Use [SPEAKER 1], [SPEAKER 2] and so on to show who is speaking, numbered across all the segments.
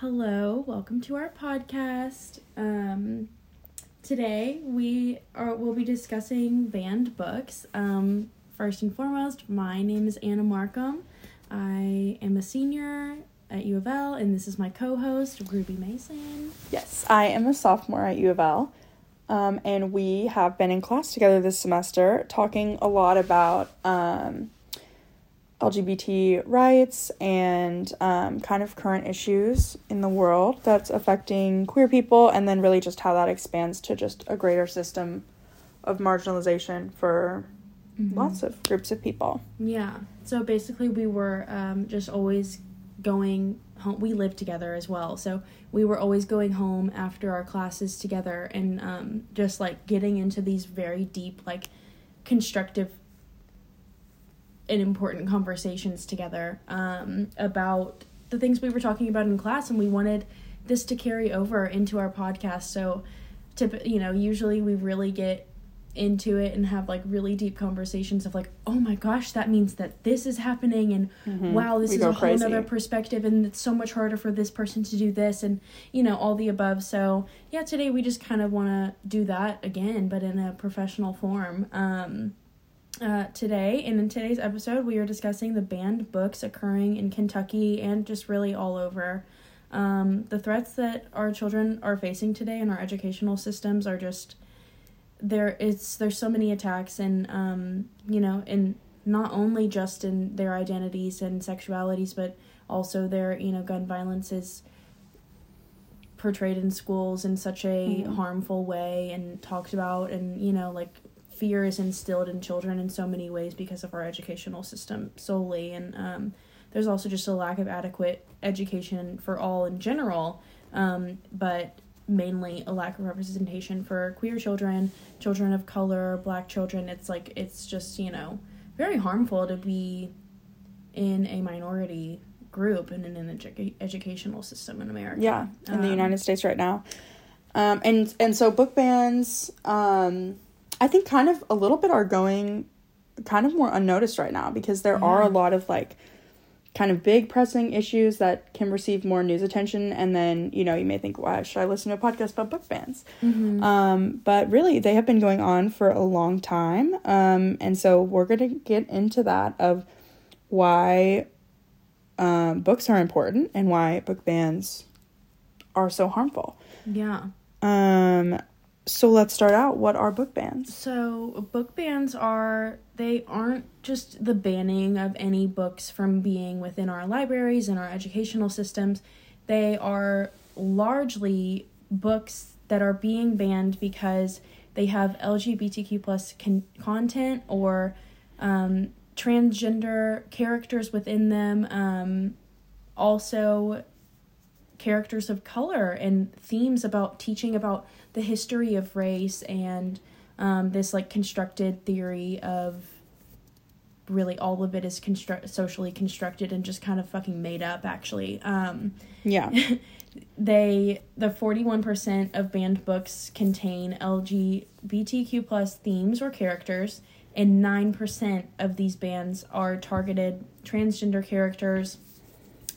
[SPEAKER 1] Hello, welcome to our podcast. Um, today we are will be discussing banned books. Um, first and foremost, my name is Anna Markham. I am a senior at U of L, and this is my co-host Ruby Mason.
[SPEAKER 2] Yes, I am a sophomore at U of L, um, and we have been in class together this semester talking a lot about um, LGBT rights and um, kind of current issues in the world that's affecting queer people, and then really just how that expands to just a greater system of marginalization for lots of groups of people.
[SPEAKER 1] Yeah. So basically, we were um, just always going home. We lived together as well, so we were always going home after our classes together, and um, just like getting into these very deep, like constructive and important conversations together um, about the things we were talking about in class, and we wanted this to carry over into our podcast. So, to you know, usually we really get into it and have like really deep conversations of like, oh my gosh, that means that this is happening, and wow, this
[SPEAKER 2] Mm-hmm. We
[SPEAKER 1] is a whole
[SPEAKER 2] crazy.
[SPEAKER 1] other perspective, and it's so much harder for this person to do this, and you know, all the above. So, yeah, today we just kind of want to do that again, but in a professional form. Um, uh, today, and in today's episode, we are discussing the banned books occurring in Kentucky and just really all over. Um, the threats that our children are facing today in our educational systems are just there. It's there's so many attacks, and um, you know, and not only just in their identities and sexualities, but also their you know gun violence is portrayed in schools in such a harmful way and talked about and you know like fear is instilled in children in so many ways because of our educational system solely. And um, there's also just a lack of adequate education for all in general um, but mainly a lack of representation for queer children children of color black children. It's like it's just you know very harmful to be in a minority group and in an edu- educational system in america.
[SPEAKER 2] Yeah, in the
[SPEAKER 1] Um,
[SPEAKER 2] United States right now. Um, and and so book bans, um, I think, kind of a little bit are going kind of more unnoticed right now because there are a lot of like kind of big pressing issues that can receive more news attention. And then you know you may think why should i listen to a podcast about book bans?
[SPEAKER 1] Mm-hmm.
[SPEAKER 2] um, but really they have been going on for a long time. Um, and so we're going to get into that of why um, books are important and why book bans are so harmful.
[SPEAKER 1] Yeah.
[SPEAKER 2] Um, so let's start out what are book bans
[SPEAKER 1] So book bans are they aren't just the banning of any books from being within our libraries and our educational systems. They are largely books that are being banned because they have LGBTQ plus con- content or um, transgender characters within them. Um, also characters of color and themes about teaching about the history of race and um, this like constructed theory of really all of it is construct socially constructed and just kind of fucking made up actually. Um,
[SPEAKER 2] yeah.
[SPEAKER 1] they the 41% of banned books contain lgbtq plus themes or characters and 9% of these bans are targeted transgender characters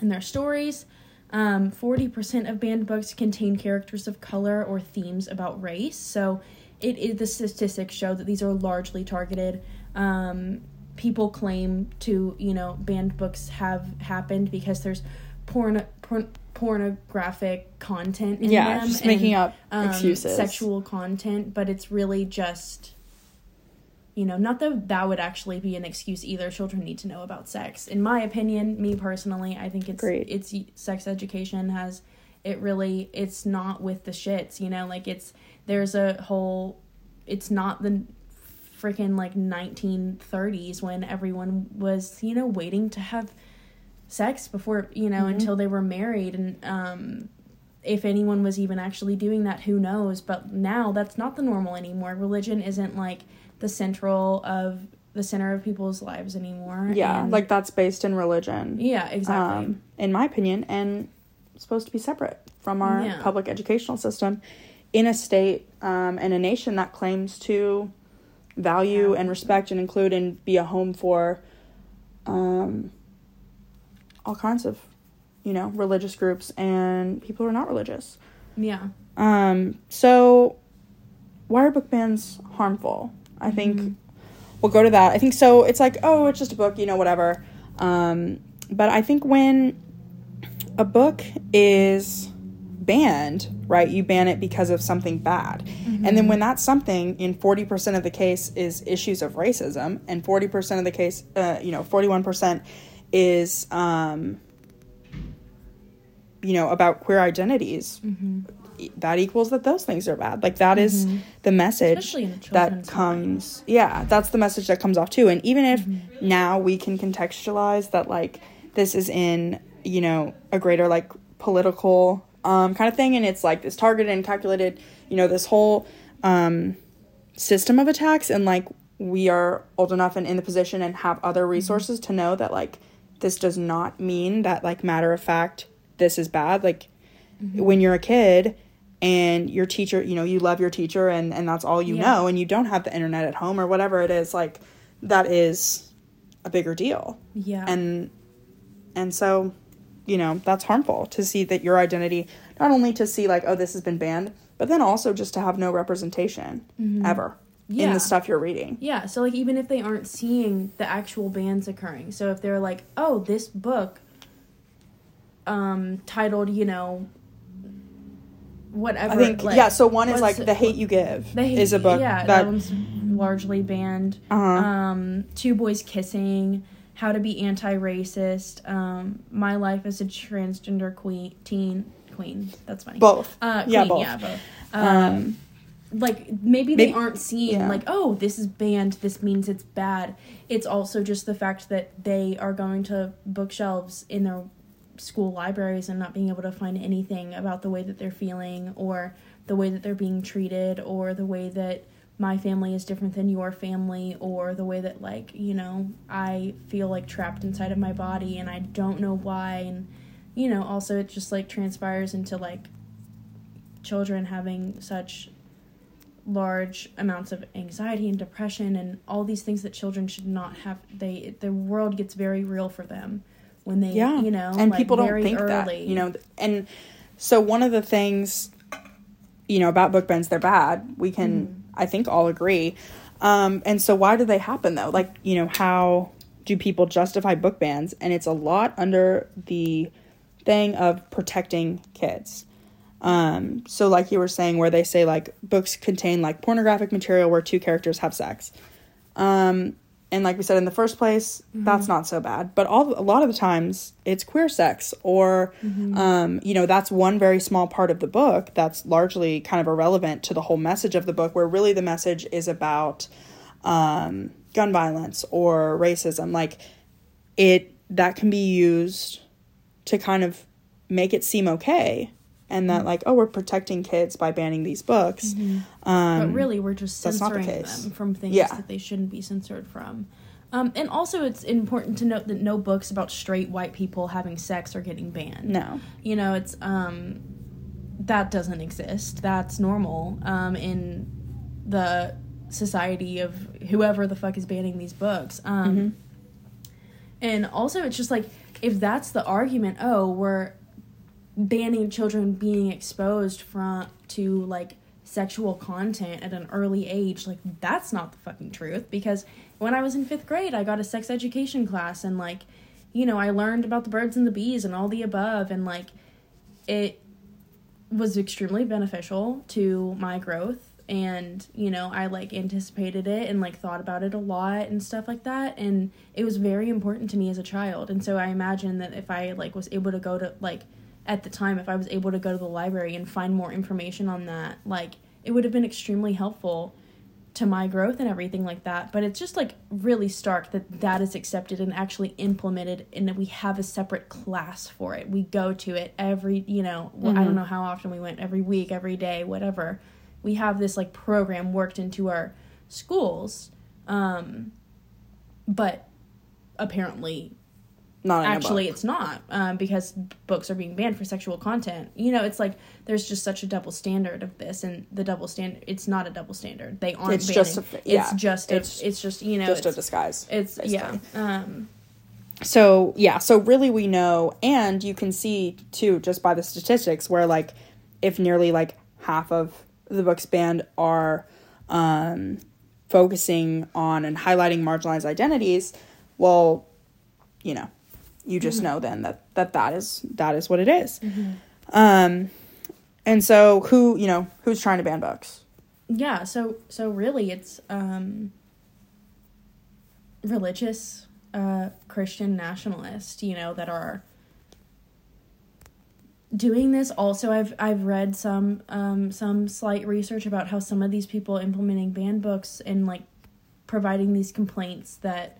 [SPEAKER 1] and their stories um, 40% of banned books contain characters of color or themes about race so it is the statistics show that these are largely targeted um, people claim to you know banned books have happened because there's porn, porn pornographic content in
[SPEAKER 2] Yeah,
[SPEAKER 1] them
[SPEAKER 2] just making
[SPEAKER 1] and,
[SPEAKER 2] up excuses.
[SPEAKER 1] sexual content but it's really just you know not that that would actually be an excuse either. Children need to know about sex. In my opinion me personally i think it's
[SPEAKER 2] Agreed.
[SPEAKER 1] it's sex education has it really it's not with the shits you know like it's there's a whole it's not the freaking like 1930s when everyone was you know waiting to have sex before you know until they were married. And um if anyone was even actually doing that who knows? But now that's not the normal anymore. Religion isn't like the central of the center of people's lives anymore
[SPEAKER 2] yeah
[SPEAKER 1] and-
[SPEAKER 2] like that's based in religion
[SPEAKER 1] yeah exactly
[SPEAKER 2] um, in my opinion, and supposed to be separate from our
[SPEAKER 1] Yeah.
[SPEAKER 2] public educational system in a state um, and a nation that claims to value
[SPEAKER 1] Yeah.
[SPEAKER 2] and respect and include and be a home for um, all kinds of you know, religious groups and people who are not religious.
[SPEAKER 1] Yeah.
[SPEAKER 2] Um, so why are book bans harmful? I think
[SPEAKER 1] Mhm.
[SPEAKER 2] we'll go to that. I think so. It's like, oh, it's just a book, you know, whatever. Um, but I think when a book is banned, right, you ban it because of something bad. And then when that something in 40% of the case is issues of racism and 40% of the case, uh, you know, 41% is, um, you know, about queer identities,
[SPEAKER 1] Mm-hmm.
[SPEAKER 2] That equals that those things are bad. Like that is
[SPEAKER 1] Mhm.
[SPEAKER 2] the message
[SPEAKER 1] Especially in a
[SPEAKER 2] that
[SPEAKER 1] children's
[SPEAKER 2] comes yeah that's the message that comes off too and even if
[SPEAKER 1] Mm-hmm.
[SPEAKER 2] now we can contextualize that like this is in you know a greater like political um kind of thing and it's like this targeted and calculated you know this whole um system of attacks and like we are old enough and in the position and have other
[SPEAKER 1] Mm-hmm.
[SPEAKER 2] resources to know that like this does not mean that like matter of fact this is bad like
[SPEAKER 1] Mm-hmm.
[SPEAKER 2] when you're a kid and your teacher you know you love your teacher and and that's all you
[SPEAKER 1] Yeah.
[SPEAKER 2] know and you don't have the internet at home or whatever it is like that is a bigger deal
[SPEAKER 1] Yeah.
[SPEAKER 2] and and so you know that's harmful to see that your identity not only to see like oh this has been banned but then also just to have no representation ever in
[SPEAKER 1] Mm-hmm. Yeah.
[SPEAKER 2] the stuff you're reading
[SPEAKER 1] Yeah, so like even if they aren't seeing the actual bans occurring, so if they're like, "Oh, this book um titled, you know, whatever."
[SPEAKER 2] i think
[SPEAKER 1] like,
[SPEAKER 2] yeah so one is like the hate you give
[SPEAKER 1] the Hate-
[SPEAKER 2] is a book
[SPEAKER 1] Yeah, that,
[SPEAKER 2] that,
[SPEAKER 1] one's largely banned.
[SPEAKER 2] uh-huh.
[SPEAKER 1] Um Two Boys Kissing, How to Be Anti-Racist, um My Life as a Transgender Queen Teen Queen. That's funny.
[SPEAKER 2] both
[SPEAKER 1] Uh,
[SPEAKER 2] Yeah, both.
[SPEAKER 1] Yeah, both. Um,
[SPEAKER 2] um
[SPEAKER 1] like maybe,
[SPEAKER 2] Maybe-
[SPEAKER 1] they aren't seeing
[SPEAKER 2] yeah.
[SPEAKER 1] like oh this is banned this means it's bad it's also just the fact that they are going to bookshelves in their school libraries and not being able to find anything about the way that they're feeling or the way that they're being treated or the way that my family is different than your family or the way that like you know i feel like trapped inside of my body and i don't know why. And you know also it just like transpires into like children having such large amounts of anxiety and depression and all these things that children should not have. They the world gets very real for them when they
[SPEAKER 2] yeah.
[SPEAKER 1] you know
[SPEAKER 2] and
[SPEAKER 1] like,
[SPEAKER 2] people don't think that you know and so one of the things you know about book bans they're bad. We can
[SPEAKER 1] Mm-hmm.
[SPEAKER 2] i think all agree. Um and so why do they happen though? Like you know how do people justify book bans and it's a lot under the thing of protecting kids. Um so like you were saying where they say like books contain like pornographic material where two characters have sex. Um and like we said in the first place that's not so bad. But all a lot of the times it's queer sex or um you know that's one very small part of the book that's largely kind of irrelevant to the whole message of the book where really the message is about um gun violence or racism. Like it that can be used to kind of make it seem okay and that like oh we're protecting kids by banning these books. Um
[SPEAKER 1] but really we're just
[SPEAKER 2] not the
[SPEAKER 1] censoring them from things
[SPEAKER 2] Yeah.
[SPEAKER 1] that they shouldn't be censored from. Um, and also it's important to note that no books about straight white people having sex are getting banned.
[SPEAKER 2] No.
[SPEAKER 1] You know it's um that doesn't exist. That's normal um in the society of whoever the fuck is banning these books. Um
[SPEAKER 2] Mhm.
[SPEAKER 1] and also it's just like if that's the argument oh we're banning children being exposed from to like sexual content at an early age like that's not the fucking truth. Because when i was in fifth grade i got a sex education class and like you know i learned about the birds and the bees and all the above. And like it was extremely beneficial to my growth. And you know i like anticipated it and like thought about it a lot and stuff like that. And it was very important to me as a child. And so i imagine that if i like was able to go to like at the time if i was able to go to the library and find more information on that like it would have been extremely helpful to my growth and everything like that. But it's just like really stark that that is accepted and actually implemented and that we have a separate class for it. We go to it every you know well, i don't know how often we went every week every day whatever. We have this like program worked into our schools um but apparently
[SPEAKER 2] not
[SPEAKER 1] actually it's not um, because books are being banned for sexual content. You know it's like there's just such a double standard of this and the double standard it's not a double standard. They aren't
[SPEAKER 2] It's
[SPEAKER 1] banning.
[SPEAKER 2] just a- yeah,
[SPEAKER 1] it's just a,
[SPEAKER 2] it's
[SPEAKER 1] it's, just you know
[SPEAKER 2] just a disguise
[SPEAKER 1] it's yeah um
[SPEAKER 2] so yeah, so really we know, and you can see too just by the statistics where like if nearly like half of the books banned are um, focusing on and highlighting marginalized identities, well, you know, you just mm-hmm. know then that that that is that is what it is. Mm-hmm. Um, and so who you know who's trying to ban books?
[SPEAKER 1] Yeah, so so really it's um, religious uh, Christian nationalists, you know, that are doing this also i've i've read some um some slight research about how some of these people implementing ban books and like providing these complaints that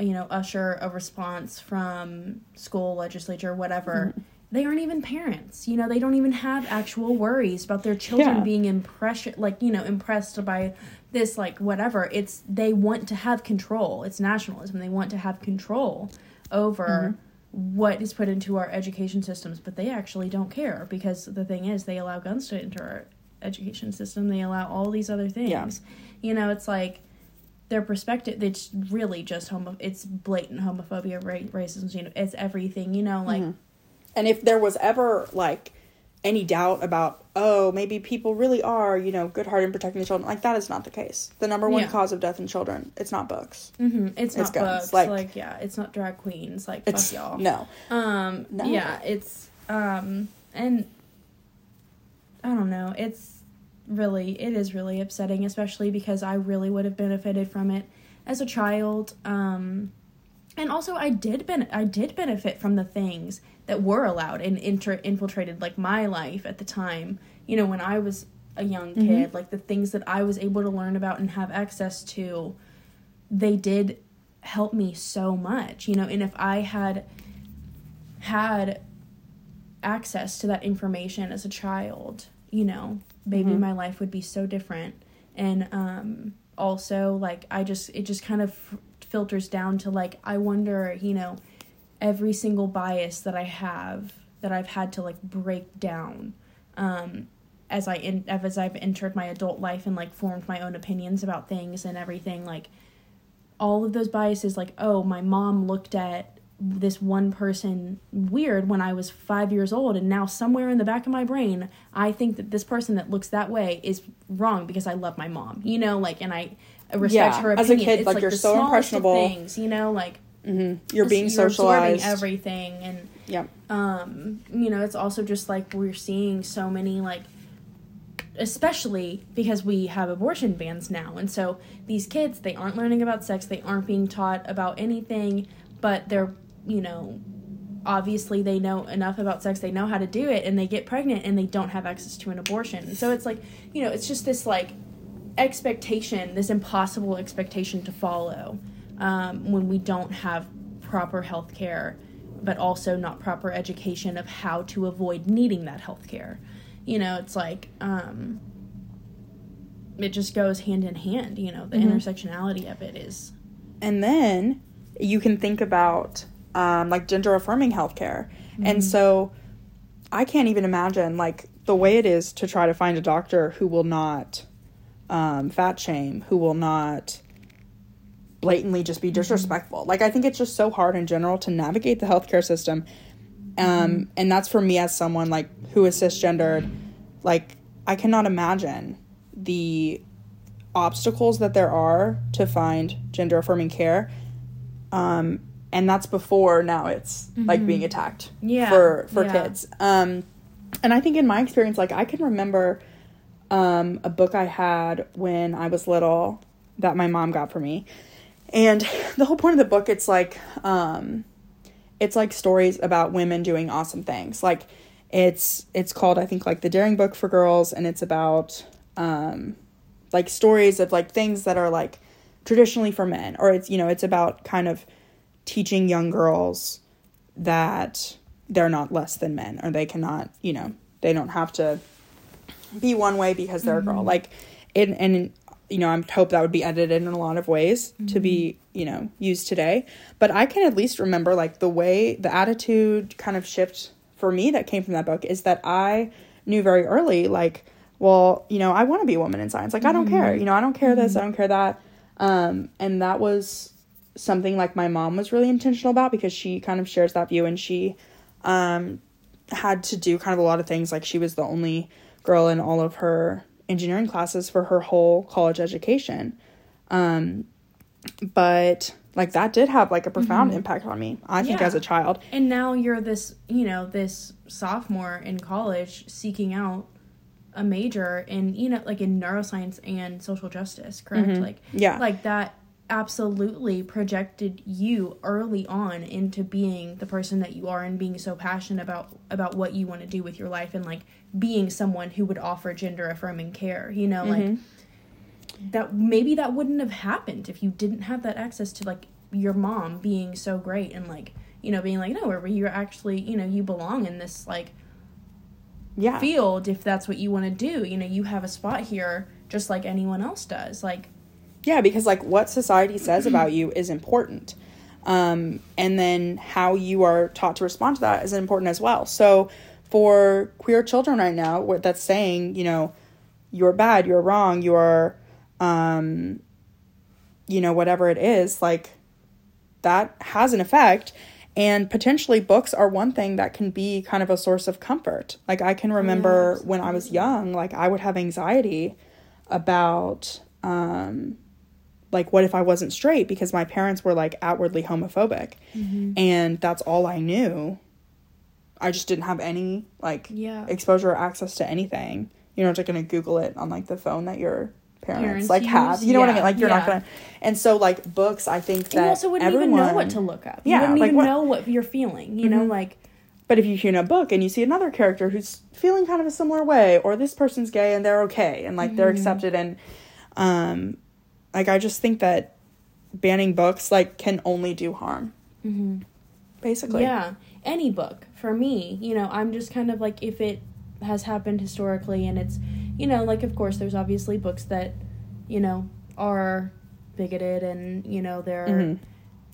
[SPEAKER 1] you know usher a response from school legislature whatever mm-hmm. they aren't even parents you know they don't even have actual worries about their children yeah. being impression like you know impressed by this like whatever it's they want to have control it's nationalism they want to have control over mm-hmm what is put into our education systems, but they actually don't care because the thing is, they allow guns to enter our education system. They allow all these other things. Yeah. You know, it's like their perspective. It's really just homo. It's blatant homophobia, ra- racism. You know, it's everything. You know, like. Mm-hmm.
[SPEAKER 2] And if there was ever like any doubt about oh maybe people really are you know good hearted and protecting the children like that is not the case the number one yeah. cause of death in children it's not books
[SPEAKER 1] mm-hmm. it's, it's not guns. books like, like yeah it's not drag queens like it's, fuck y'all
[SPEAKER 2] no
[SPEAKER 1] um no. yeah it's um and i don't know it's really it is really upsetting especially because i really would have benefited from it as a child um and also I did ben- I did benefit from the things that were allowed and inter- infiltrated like my life at the time. You know, when I was a young mm-hmm. kid, mm-hmm. like the things that I was able to learn about and have access to, they did help me so much. You know, and if I had had access to that information as a child, you know, maybe mm-hmm. my life would be so different. And um also like I just it just kind of filters down to like I wonder, you know, every single bias that I have that I've had to like break down um, as I in, as I've entered my adult life and like formed my own opinions about things and everything like all of those biases like oh my mom looked at this one person weird when I was 5 years old and now somewhere in the back of my brain I think that this person that looks that way is wrong because I love my mom you know like and I respect yeah. her opinion. As a kid, it's like, like you're so impressionable. Things, you know, like
[SPEAKER 2] mm-hmm. you're being you're socialized,
[SPEAKER 1] everything, and
[SPEAKER 2] yeah,
[SPEAKER 1] um, you know, it's also just like we're seeing so many like, especially because we have abortion bans now, and so these kids they aren't learning about sex, they aren't being taught about anything, but they're you know obviously they know enough about sex they know how to do it and they get pregnant and they don't have access to an abortion so it's like you know it's just this like expectation, this impossible expectation to follow um, when we don't have proper health care, but also not proper education of how to avoid needing that health care. You know, it's like, um, it just goes hand in hand, you know, the mm-hmm. intersectionality of it is.
[SPEAKER 2] And then you can think about um, like gender affirming healthcare. Mm-hmm. And so I can't even imagine like the way it is to try to find a doctor who will not um, fat shame, who will not blatantly just be disrespectful. Mm-hmm. Like I think it's just so hard in general to navigate the healthcare system. Um, mm-hmm. and that's for me as someone like who is cisgendered. Like I cannot imagine the obstacles that there are to find gender affirming care. Um, and that's before now it's mm-hmm. like being attacked
[SPEAKER 1] yeah.
[SPEAKER 2] for for
[SPEAKER 1] yeah.
[SPEAKER 2] kids. Um, and I think in my experience, like I can remember um, a book I had when I was little that my mom got for me. And the whole point of the book, it's like, um, it's like stories about women doing awesome things. Like, it's it's called I think like the Daring Book for Girls, and it's about um, like stories of like things that are like traditionally for men, or it's you know it's about kind of teaching young girls that they're not less than men, or they cannot you know they don't have to be one way because they're mm-hmm. a girl. Mm-hmm. Like, and and you know, I hope that would be edited in a lot of ways mm-hmm. to be mm-hmm. you know used today. But I can at least remember like the way the attitude kind of shift for me that came from that book is that I knew very early like well you know i want to be a woman in science like i don't care mm-hmm. you know i don't care this i don't care that um, and that was something like my mom was really intentional about because she kind of shares that view and she um, had to do kind of a lot of things. Like she was the only girl in all of her engineering classes for her whole college education. Um, but like that did have like a profound
[SPEAKER 1] Mm-hmm.
[SPEAKER 2] impact on me. I think
[SPEAKER 1] Yeah.
[SPEAKER 2] as a child.
[SPEAKER 1] And now you're this, you know, this sophomore in college seeking out a major in, you know, like in neuroscience and social justice, correct? Like
[SPEAKER 2] Mm-hmm. Yeah.
[SPEAKER 1] like that absolutely projected you early on into being the person that you are and being so passionate about about what you want to do with your life and like being someone who would offer gender affirming care, you know, like mm-hmm. that maybe that wouldn't have happened if you didn't have that access to like your mom being so great and like you know being like no where you're actually you know you belong in this like
[SPEAKER 2] Yeah.
[SPEAKER 1] field if that's what you want to do you know you have a spot here just like anyone else does like
[SPEAKER 2] Yeah, because like what society says about you is important. Um, and then how you are taught to respond to that is important as well. So for queer children right now, what that's saying, you know, you're bad, you're wrong, you're, um, you know, whatever it is, like that has an effect. And potentially books are one thing that can be kind of a source of comfort. Like I can remember when I was young, like I would have anxiety about, um, like what if I wasn't straight because my parents were like outwardly homophobic and that's all I knew. I just didn't have any like
[SPEAKER 1] Yeah.
[SPEAKER 2] exposure or access to anything. You're not just gonna Google it on like the phone that your parents,
[SPEAKER 1] Parents
[SPEAKER 2] like have. You know what I mean? Like you're not gonna and so like books I think that
[SPEAKER 1] you also wouldn't
[SPEAKER 2] everyone,
[SPEAKER 1] even know what to look up you
[SPEAKER 2] Yeah,
[SPEAKER 1] wouldn't
[SPEAKER 2] like
[SPEAKER 1] even
[SPEAKER 2] what-
[SPEAKER 1] know what you're feeling you know
[SPEAKER 2] Mhm.
[SPEAKER 1] like
[SPEAKER 2] But if you hear in a book and you see another character who's feeling kind of a similar way, or this person's gay and they're okay and like
[SPEAKER 1] Mm-hmm.
[SPEAKER 2] they're accepted, and um, like I just think that banning books like can only do harm. Basically,
[SPEAKER 1] Yeah, any book for me, you know, I'm just kind of like if it has happened historically and it's, you know, like of course there's obviously books that, you know, are bigoted and you know they're
[SPEAKER 2] Mhm.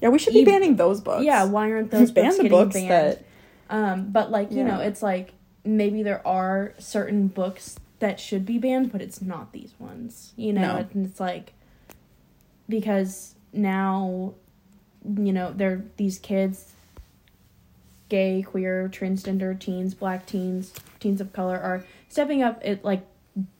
[SPEAKER 2] yeah. We should be
[SPEAKER 1] Ev-
[SPEAKER 2] banning those books.
[SPEAKER 1] yeah why aren't those
[SPEAKER 2] ban
[SPEAKER 1] books
[SPEAKER 2] the books
[SPEAKER 1] banned?
[SPEAKER 2] that
[SPEAKER 1] um, but like you know it's like maybe there are certain books that should be banned, but it's not these ones. You know,
[SPEAKER 2] No.
[SPEAKER 1] and it's like because now, you know, they're these kids, gay, queer, transgender teens, black teens, teens of color are stepping up. It like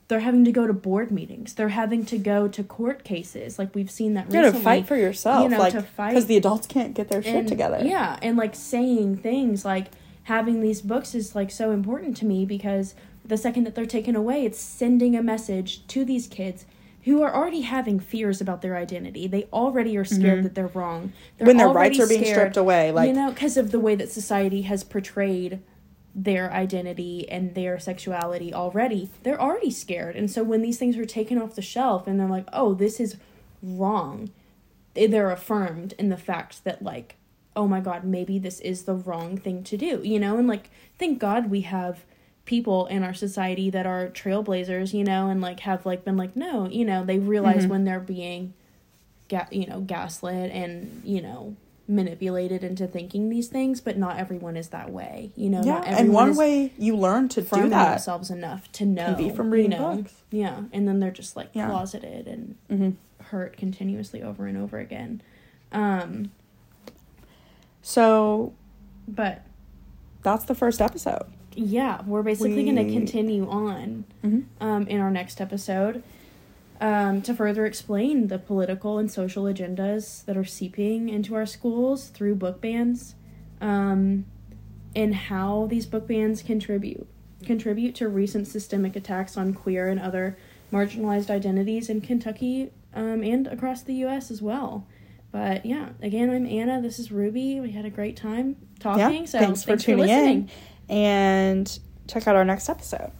[SPEAKER 1] they're having to go to board meetings. They're having to go to court cases. Like we've seen that
[SPEAKER 2] you
[SPEAKER 1] recently.
[SPEAKER 2] to fight for yourself,
[SPEAKER 1] you know,
[SPEAKER 2] like
[SPEAKER 1] to fight-
[SPEAKER 2] because the adults can't get their shit
[SPEAKER 1] and,
[SPEAKER 2] together.
[SPEAKER 1] Yeah, and like saying things like having these books is like so important to me because the second that they're taken away, it's sending a message to these kids who are already having fears about their identity. They already are scared that they're wrong. They're
[SPEAKER 2] Mm-hmm. when their rights are being
[SPEAKER 1] scared,
[SPEAKER 2] stripped away, like
[SPEAKER 1] you know, because of the way that society has portrayed their identity and their sexuality already. They're already scared. And so when these things are taken off the shelf and they're like, "Oh, this is wrong." They're affirmed in the fact that like, "Oh my god, maybe this is the wrong thing to do." You know, and like thank God we have people in our society that are trailblazers, you know, and like have like been like, "No, you know, they realize
[SPEAKER 2] Mm-hmm.
[SPEAKER 1] when they're being ga- you know, gaslit and, you know, manipulated into thinking these things, but not everyone is that way. You know,
[SPEAKER 2] yeah.
[SPEAKER 1] not
[SPEAKER 2] And one way you learn to do that,
[SPEAKER 1] themselves enough to know
[SPEAKER 2] be from
[SPEAKER 1] you
[SPEAKER 2] reading
[SPEAKER 1] know?
[SPEAKER 2] books.
[SPEAKER 1] Yeah, and then they're just like
[SPEAKER 2] Yeah.
[SPEAKER 1] closeted and
[SPEAKER 2] Mhm.
[SPEAKER 1] hurt continuously over and over again. Um,
[SPEAKER 2] so
[SPEAKER 1] but
[SPEAKER 2] that's the first episode.
[SPEAKER 1] Yeah, we're basically going to continue on
[SPEAKER 2] Mhm.
[SPEAKER 1] um, in our next episode um, to further explain the political and social agendas that are seeping into our schools through book bans um, and how these book bans contribute contribute to recent systemic attacks on queer and other marginalized identities in Kentucky um, and across the U.S. as well. But yeah, again, I'm Anna. This is Ruby. We had a great time talking.
[SPEAKER 2] Yeah.
[SPEAKER 1] so
[SPEAKER 2] thanks for tuning in, and check out our next episode.